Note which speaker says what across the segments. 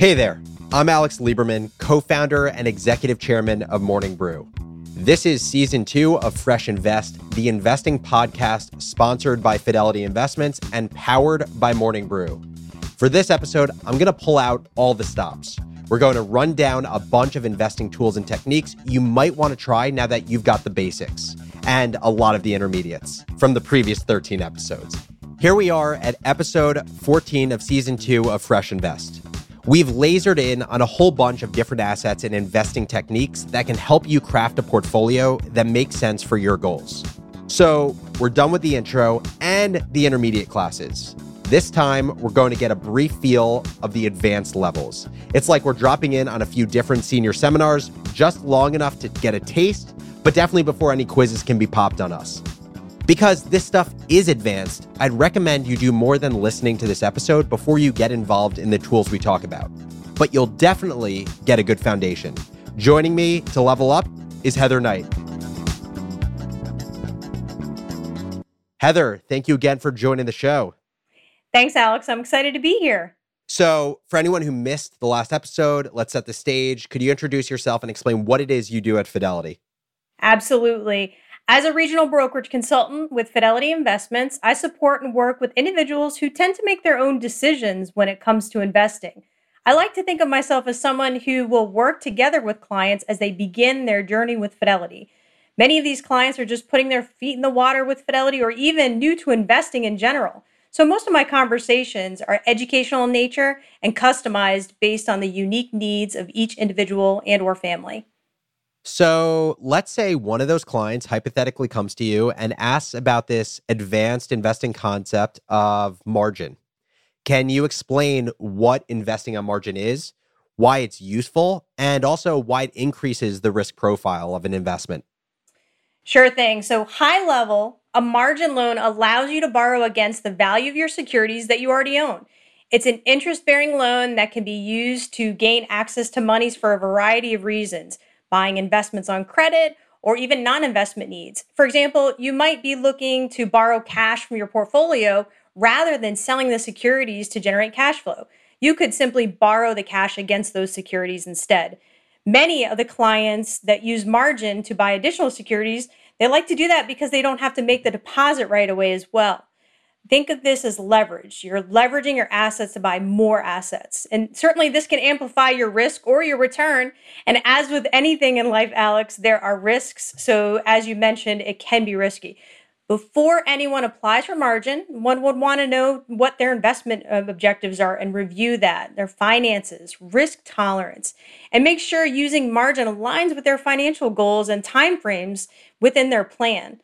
Speaker 1: Hey there, I'm Alex Lieberman, co founder and executive chairman of Morning Brew. This is season two of Fresh Invest, the investing podcast sponsored by Fidelity Investments and powered by Morning Brew. For this episode, I'm going to pull out all the stops. We're going to run down a bunch of investing tools and techniques you might want to try now that you've got the basics and a lot of the intermediates from the previous 13 episodes. Here we are at episode 14 of season two of Fresh Invest. We've lasered in on a whole bunch of different assets and investing techniques that can help you craft a portfolio that makes sense for your goals. So, we're done with the intro and the intermediate classes. This time, we're going to get a brief feel of the advanced levels. It's like we're dropping in on a few different senior seminars, just long enough to get a taste, but definitely before any quizzes can be popped on us. Because this stuff is advanced, I'd recommend you do more than listening to this episode before you get involved in the tools we talk about. But you'll definitely get a good foundation. Joining me to level up is Heather Knight. Heather, thank you again for joining the show.
Speaker 2: Thanks, Alex. I'm excited to be here.
Speaker 1: So, for anyone who missed the last episode, let's set the stage. Could you introduce yourself and explain what it is you do at Fidelity?
Speaker 2: Absolutely. As a regional brokerage consultant with Fidelity Investments, I support and work with individuals who tend to make their own decisions when it comes to investing. I like to think of myself as someone who will work together with clients as they begin their journey with Fidelity. Many of these clients are just putting their feet in the water with Fidelity or even new to investing in general. So most of my conversations are educational in nature and customized based on the unique needs of each individual and or family.
Speaker 1: So let's say one of those clients hypothetically comes to you and asks about this advanced investing concept of margin. Can you explain what investing on margin is, why it's useful, and also why it increases the risk profile of an investment?
Speaker 2: Sure thing. So, high level, a margin loan allows you to borrow against the value of your securities that you already own. It's an interest bearing loan that can be used to gain access to monies for a variety of reasons buying investments on credit, or even non investment needs. For example, you might be looking to borrow cash from your portfolio rather than selling the securities to generate cash flow. You could simply borrow the cash against those securities instead. Many of the clients that use margin to buy additional securities, they like to do that because they don't have to make the deposit right away as well. Think of this as leverage. You're leveraging your assets to buy more assets. And certainly this can amplify your risk or your return. And as with anything in life, Alex, there are risks. So, as you mentioned, it can be risky. Before anyone applies for margin, one would want to know what their investment uh, objectives are and review that, their finances, risk tolerance, and make sure using margin aligns with their financial goals and timeframes within their plan.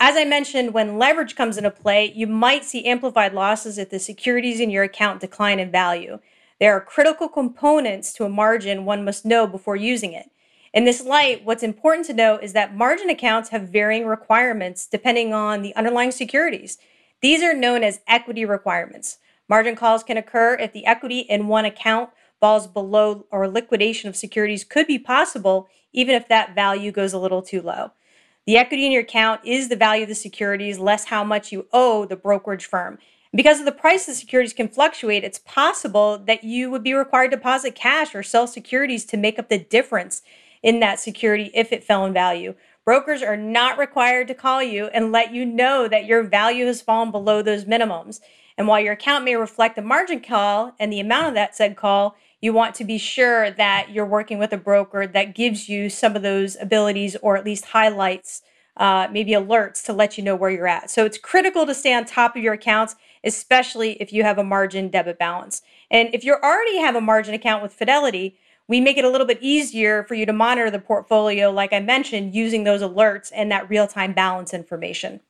Speaker 2: As I mentioned, when leverage comes into play, you might see amplified losses if the securities in your account decline in value. There are critical components to a margin one must know before using it. In this light, what's important to know is that margin accounts have varying requirements depending on the underlying securities. These are known as equity requirements. Margin calls can occur if the equity in one account falls below or liquidation of securities could be possible even if that value goes a little too low. The equity in your account is the value of the securities less how much you owe the brokerage firm. Because of the price of securities can fluctuate, it's possible that you would be required to deposit cash or sell securities to make up the difference in that security if it fell in value. Brokers are not required to call you and let you know that your value has fallen below those minimums. And while your account may reflect a margin call and the amount of that said call, you want to be sure that you're working with a broker that gives you some of those abilities or at least highlights, uh, maybe alerts to let you know where you're at. So it's critical to stay on top of your accounts, especially if you have a margin debit balance. And if you already have a margin account with Fidelity, we make it a little bit easier for you to monitor the portfolio, like I mentioned, using those alerts and that real time balance information.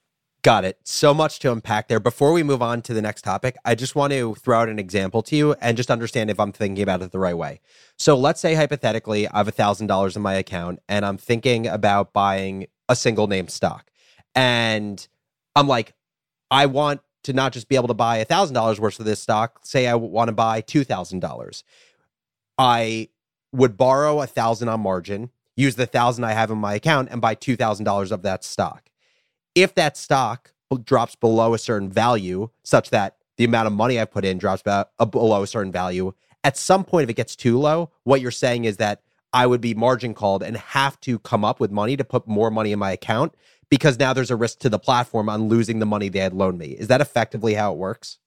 Speaker 1: Got it. So much to unpack there. Before we move on to the next topic, I just want to throw out an example to you and just understand if I'm thinking about it the right way. So let's say hypothetically, I have $1,000 in my account and I'm thinking about buying a single name stock. And I'm like, I want to not just be able to buy $1,000 worth of this stock. Say I want to buy $2,000. I would borrow a 1000 on margin, use the 1000 I have in my account and buy $2,000 of that stock if that stock drops below a certain value, such that the amount of money I put in drops below a certain value, At some point, if it gets too low, what you're saying is that I would be margin called and have to come up with money to put more money in my account because now there's a risk to the platform on losing the money they had loaned me. Is that effectively how it works?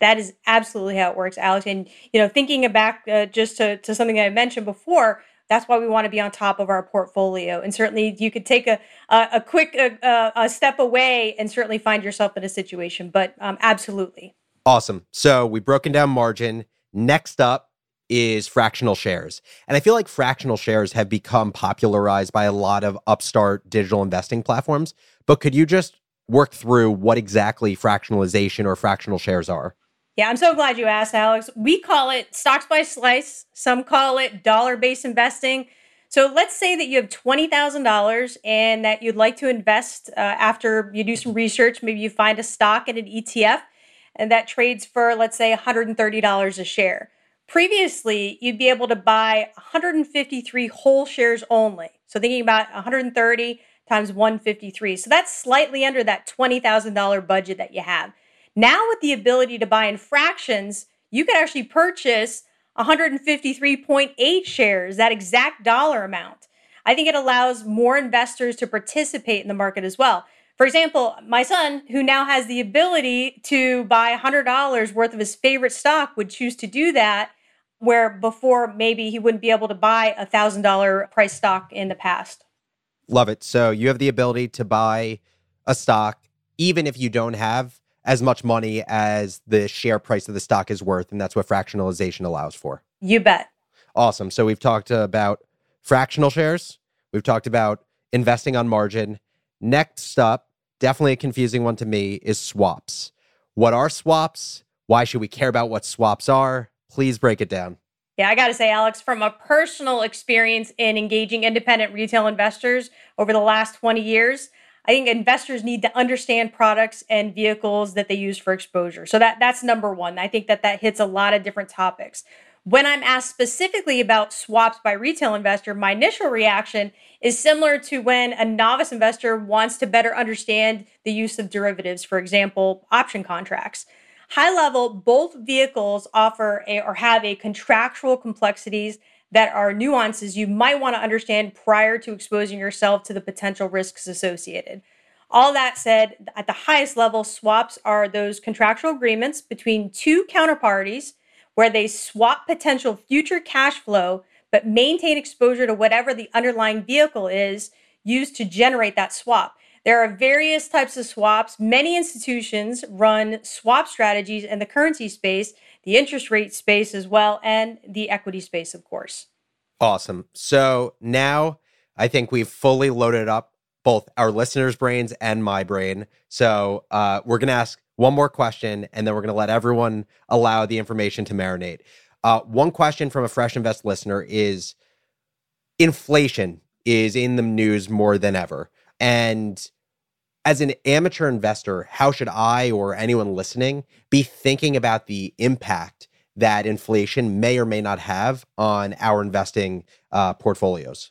Speaker 2: That is absolutely how it works, Alex. And you know, thinking back uh, just to, to something I mentioned before, that's why we want to be on top of our portfolio. And certainly, you could take a a, a quick a, a, step away and certainly find yourself in a situation. But um, absolutely,
Speaker 1: awesome. So we've broken down margin. Next up is fractional shares, and I feel like fractional shares have become popularized by a lot of upstart digital investing platforms. But could you just work through what exactly fractionalization or fractional shares are?
Speaker 2: Yeah, I'm so glad you asked, Alex. We call it stocks by slice. Some call it dollar based investing. So let's say that you have $20,000 and that you'd like to invest uh, after you do some research. Maybe you find a stock in an ETF and that trades for, let's say, $130 a share. Previously, you'd be able to buy 153 whole shares only. So thinking about 130 times 153. So that's slightly under that $20,000 budget that you have. Now, with the ability to buy in fractions, you could actually purchase 153.8 shares, that exact dollar amount. I think it allows more investors to participate in the market as well. For example, my son, who now has the ability to buy $100 worth of his favorite stock, would choose to do that, where before maybe he wouldn't be able to buy a $1,000 price stock in the past.
Speaker 1: Love it. So you have the ability to buy a stock, even if you don't have as much money as the share price of the stock is worth. And that's what fractionalization allows for.
Speaker 2: You bet.
Speaker 1: Awesome. So we've talked about fractional shares, we've talked about investing on margin. Next up, definitely a confusing one to me, is swaps. What are swaps? Why should we care about what swaps are? Please break it down.
Speaker 2: Yeah, I got to say, Alex, from a personal experience in engaging independent retail investors over the last 20 years, I think investors need to understand products and vehicles that they use for exposure. So that that's number 1. I think that that hits a lot of different topics. When I'm asked specifically about swaps by retail investor, my initial reaction is similar to when a novice investor wants to better understand the use of derivatives, for example, option contracts. High level, both vehicles offer a, or have a contractual complexities that are nuances you might want to understand prior to exposing yourself to the potential risks associated. All that said, at the highest level, swaps are those contractual agreements between two counterparties where they swap potential future cash flow but maintain exposure to whatever the underlying vehicle is used to generate that swap. There are various types of swaps. Many institutions run swap strategies in the currency space the interest rate space as well, and the equity space, of course.
Speaker 1: Awesome. So now I think we've fully loaded up both our listeners' brains and my brain. So uh, we're going to ask one more question, and then we're going to let everyone allow the information to marinate. Uh, one question from a Fresh Invest listener is inflation is in the news more than ever. And as an amateur investor, how should I or anyone listening be thinking about the impact that inflation may or may not have on our investing uh, portfolios?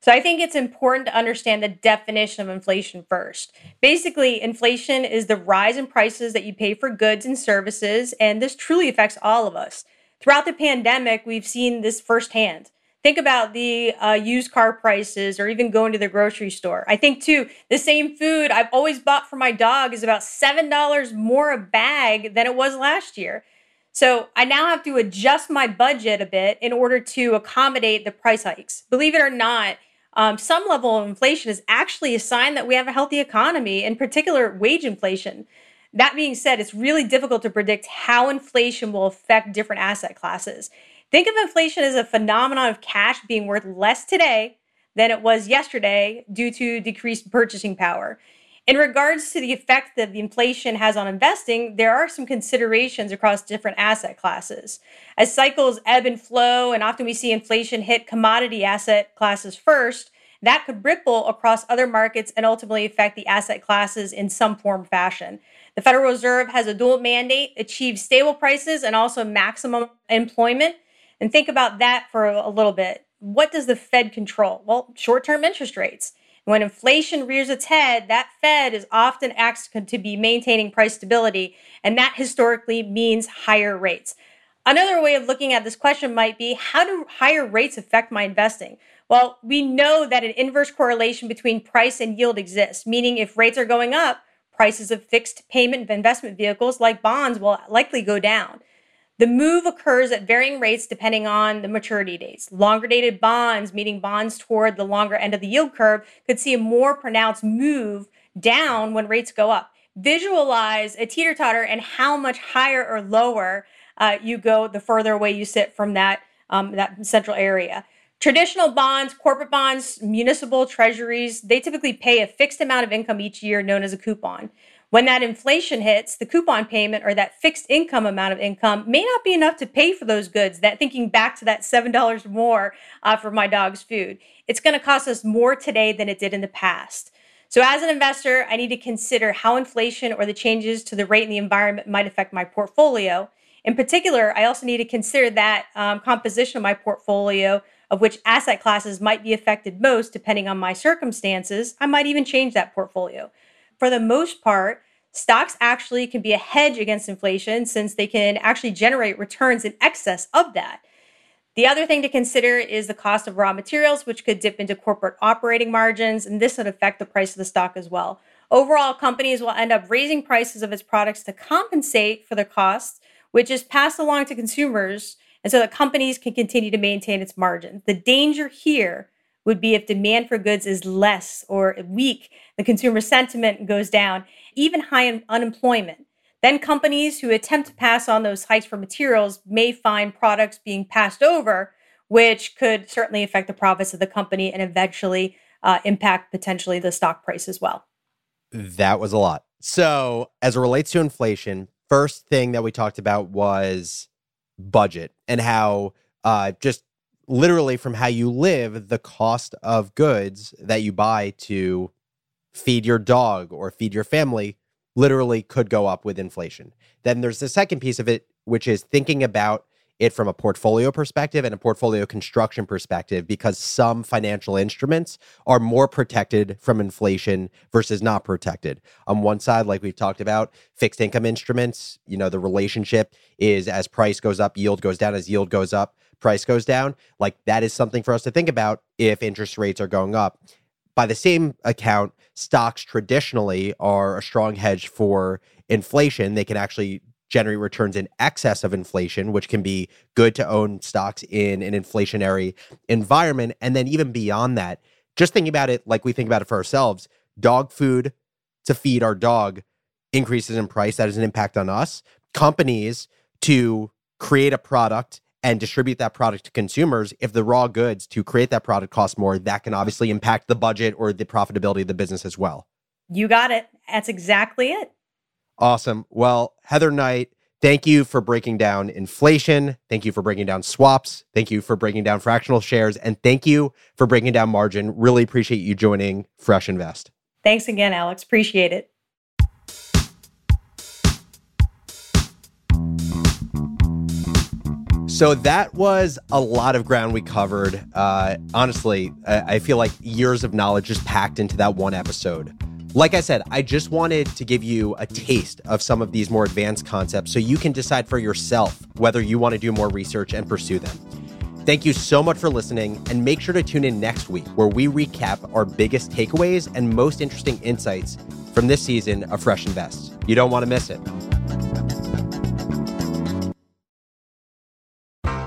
Speaker 2: So I think it's important to understand the definition of inflation first. Basically, inflation is the rise in prices that you pay for goods and services, and this truly affects all of us. Throughout the pandemic, we've seen this firsthand. Think about the uh, used car prices or even going to the grocery store. I think, too, the same food I've always bought for my dog is about $7 more a bag than it was last year. So I now have to adjust my budget a bit in order to accommodate the price hikes. Believe it or not, um, some level of inflation is actually a sign that we have a healthy economy, in particular, wage inflation. That being said, it's really difficult to predict how inflation will affect different asset classes. Think of inflation as a phenomenon of cash being worth less today than it was yesterday due to decreased purchasing power. In regards to the effect that the inflation has on investing, there are some considerations across different asset classes. As cycles ebb and flow, and often we see inflation hit commodity asset classes first, that could ripple across other markets and ultimately affect the asset classes in some form fashion. The Federal Reserve has a dual mandate achieve stable prices and also maximum employment. And think about that for a little bit. What does the Fed control? Well, short term interest rates. When inflation rears its head, that Fed is often asked to be maintaining price stability, and that historically means higher rates. Another way of looking at this question might be how do higher rates affect my investing? Well, we know that an inverse correlation between price and yield exists, meaning if rates are going up, prices of fixed payment investment vehicles like bonds will likely go down. The move occurs at varying rates depending on the maturity dates. Longer dated bonds, meaning bonds toward the longer end of the yield curve, could see a more pronounced move down when rates go up. Visualize a teeter totter and how much higher or lower uh, you go the further away you sit from that um, that central area. Traditional bonds, corporate bonds, municipal treasuries, they typically pay a fixed amount of income each year known as a coupon. When that inflation hits, the coupon payment or that fixed income amount of income may not be enough to pay for those goods. That thinking back to that $7 more uh, for my dog's food, it's going to cost us more today than it did in the past. So, as an investor, I need to consider how inflation or the changes to the rate in the environment might affect my portfolio. In particular, I also need to consider that um, composition of my portfolio of which asset classes might be affected most depending on my circumstances. I might even change that portfolio. For the most part, stocks actually can be a hedge against inflation since they can actually generate returns in excess of that. The other thing to consider is the cost of raw materials, which could dip into corporate operating margins, and this would affect the price of the stock as well. Overall, companies will end up raising prices of its products to compensate for the costs, which is passed along to consumers and so that companies can continue to maintain its margins. The danger here would be if demand for goods is less or weak, the consumer sentiment goes down, even high unemployment. Then companies who attempt to pass on those hikes for materials may find products being passed over, which could certainly affect the profits of the company and eventually uh, impact potentially the stock price as well.
Speaker 1: That was a lot. So, as it relates to inflation, first thing that we talked about was budget and how uh, just literally from how you live, the cost of goods that you buy to feed your dog or feed your family literally could go up with inflation. Then there's the second piece of it, which is thinking about it from a portfolio perspective and a portfolio construction perspective because some financial instruments are more protected from inflation versus not protected. On one side, like we've talked about, fixed income instruments, you know, the relationship is as price goes up, yield goes down, as yield goes up, price goes down. Like that is something for us to think about if interest rates are going up. By the same account, stocks traditionally are a strong hedge for inflation. They can actually generate returns in excess of inflation, which can be good to own stocks in an inflationary environment. And then even beyond that, just thinking about it like we think about it for ourselves, dog food to feed our dog increases in price. That has an impact on us. Companies to create a product and distribute that product to consumers, if the raw goods to create that product cost more, that can obviously impact the budget or the profitability of the business as well.
Speaker 2: You got it. That's exactly it.
Speaker 1: Awesome. Well, Heather Knight, thank you for breaking down inflation. Thank you for breaking down swaps. Thank you for breaking down fractional shares. And thank you for breaking down margin. Really appreciate you joining Fresh Invest.
Speaker 2: Thanks again, Alex. Appreciate it.
Speaker 1: So that was a lot of ground we covered. Uh, honestly, I feel like years of knowledge just packed into that one episode. Like I said, I just wanted to give you a taste of some of these more advanced concepts so you can decide for yourself whether you want to do more research and pursue them. Thank you so much for listening, and make sure to tune in next week where we recap our biggest takeaways and most interesting insights from this season of Fresh Invest. You don't want to miss it.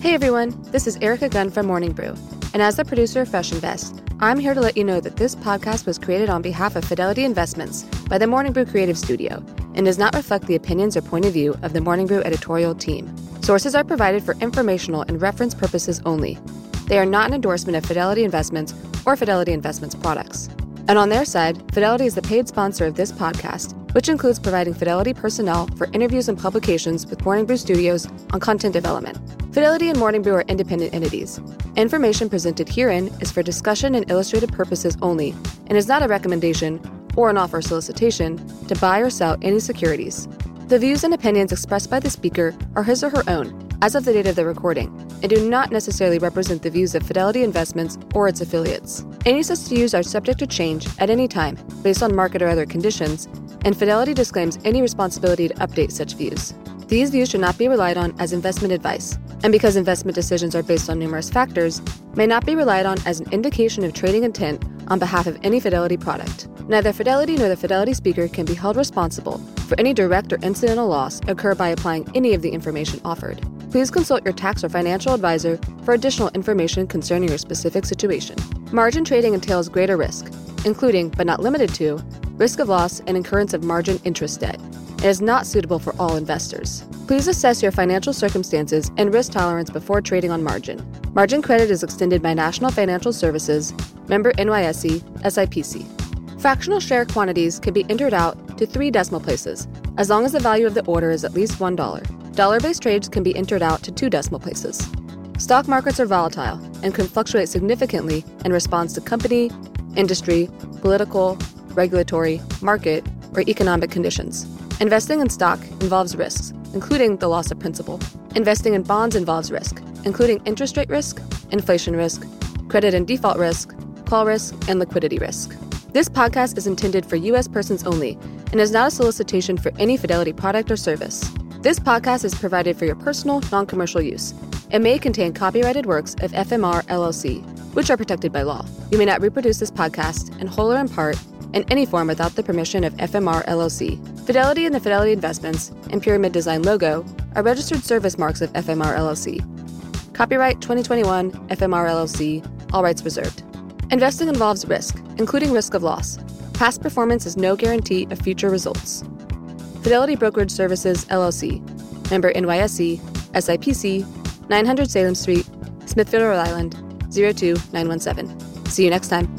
Speaker 3: Hey everyone, this is Erica Gunn from Morning Brew. And as the producer of Fresh Invest, I'm here to let you know that this podcast was created on behalf of Fidelity Investments by the Morning Brew Creative Studio and does not reflect the opinions or point of view of the Morning Brew editorial team. Sources are provided for informational and reference purposes only. They are not an endorsement of Fidelity Investments or Fidelity Investments products. And on their side, Fidelity is the paid sponsor of this podcast, which includes providing Fidelity personnel for interviews and publications with Morning Brew Studios on content development. Fidelity and Morning Brew are independent entities. Information presented herein is for discussion and illustrative purposes only and is not a recommendation or an offer solicitation to buy or sell any securities. The views and opinions expressed by the speaker are his or her own as of the date of the recording and do not necessarily represent the views of Fidelity Investments or its affiliates. Any such views are subject to change at any time based on market or other conditions, and Fidelity disclaims any responsibility to update such views. These views should not be relied on as investment advice, and because investment decisions are based on numerous factors, may not be relied on as an indication of trading intent on behalf of any Fidelity product. Neither Fidelity nor the Fidelity speaker can be held responsible for any direct or incidental loss occurred by applying any of the information offered. Please consult your tax or financial advisor for additional information concerning your specific situation. Margin trading entails greater risk, including, but not limited to, risk of loss and incurrence of margin interest debt. It is not suitable for all investors. Please assess your financial circumstances and risk tolerance before trading on margin. Margin credit is extended by National Financial Services, member NYSE, SIPC. Fractional share quantities can be entered out to three decimal places, as long as the value of the order is at least $1. Dollar based trades can be entered out to two decimal places. Stock markets are volatile and can fluctuate significantly in response to company, industry, political, regulatory, market, or economic conditions. Investing in stock involves risks, including the loss of principal. Investing in bonds involves risk, including interest rate risk, inflation risk, credit and default risk, call risk, and liquidity risk. This podcast is intended for U.S. persons only and is not a solicitation for any Fidelity product or service. This podcast is provided for your personal, non commercial use. It may contain copyrighted works of FMR LLC, which are protected by law. You may not reproduce this podcast in whole or in part in any form without the permission of FMR LLC. Fidelity and the Fidelity Investments and Pyramid Design logo are registered service marks of FMR LLC. Copyright 2021 FMR LLC, all rights reserved. Investing involves risk, including risk of loss. Past performance is no guarantee of future results. Fidelity Brokerage Services, LLC, member NYSE, SIPC, 900 Salem Street, Smithfield, Rhode Island, 02917. See you next time.